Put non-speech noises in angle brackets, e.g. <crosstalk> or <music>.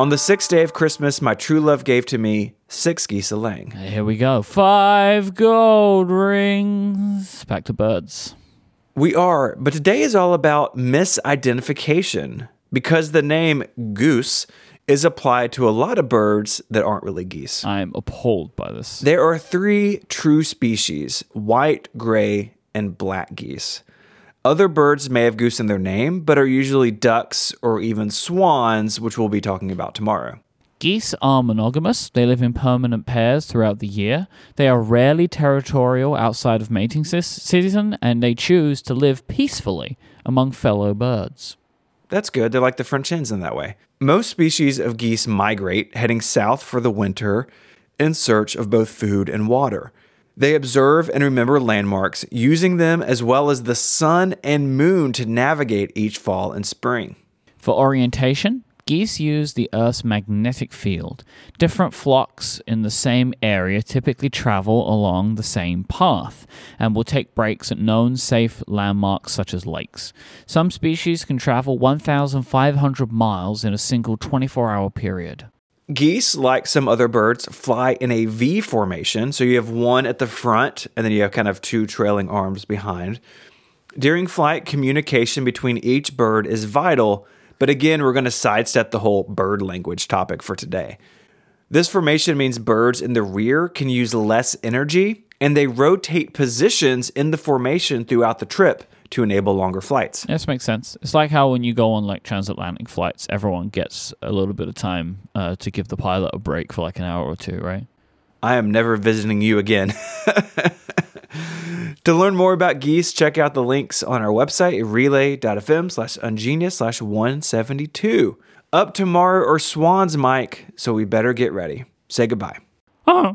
On the sixth day of Christmas, my true love gave to me six geese a laying. Here we go. Five gold rings. Back to birds. We are, but today is all about misidentification because the name goose is applied to a lot of birds that aren't really geese. I'm appalled by this. There are three true species white, gray, and black geese. Other birds may have goose in their name, but are usually ducks or even swans, which we'll be talking about tomorrow. Geese are monogamous. They live in permanent pairs throughout the year. They are rarely territorial outside of mating season, and they choose to live peacefully among fellow birds. That's good. They're like the French hens in that way. Most species of geese migrate, heading south for the winter in search of both food and water. They observe and remember landmarks, using them as well as the sun and moon to navigate each fall and spring. For orientation, geese use the Earth's magnetic field. Different flocks in the same area typically travel along the same path and will take breaks at known safe landmarks such as lakes. Some species can travel 1,500 miles in a single 24 hour period. Geese, like some other birds, fly in a V formation. So you have one at the front, and then you have kind of two trailing arms behind. During flight, communication between each bird is vital, but again, we're going to sidestep the whole bird language topic for today. This formation means birds in the rear can use less energy, and they rotate positions in the formation throughout the trip to enable longer flights. This makes sense. It's like how when you go on like transatlantic flights, everyone gets a little bit of time uh, to give the pilot a break for like an hour or two, right? I am never visiting you again. <laughs> to learn more about geese, check out the links on our website, relay.fm slash ungenius slash 172. Up tomorrow or swans, Myke, so we better get ready. Say goodbye. Uh-huh.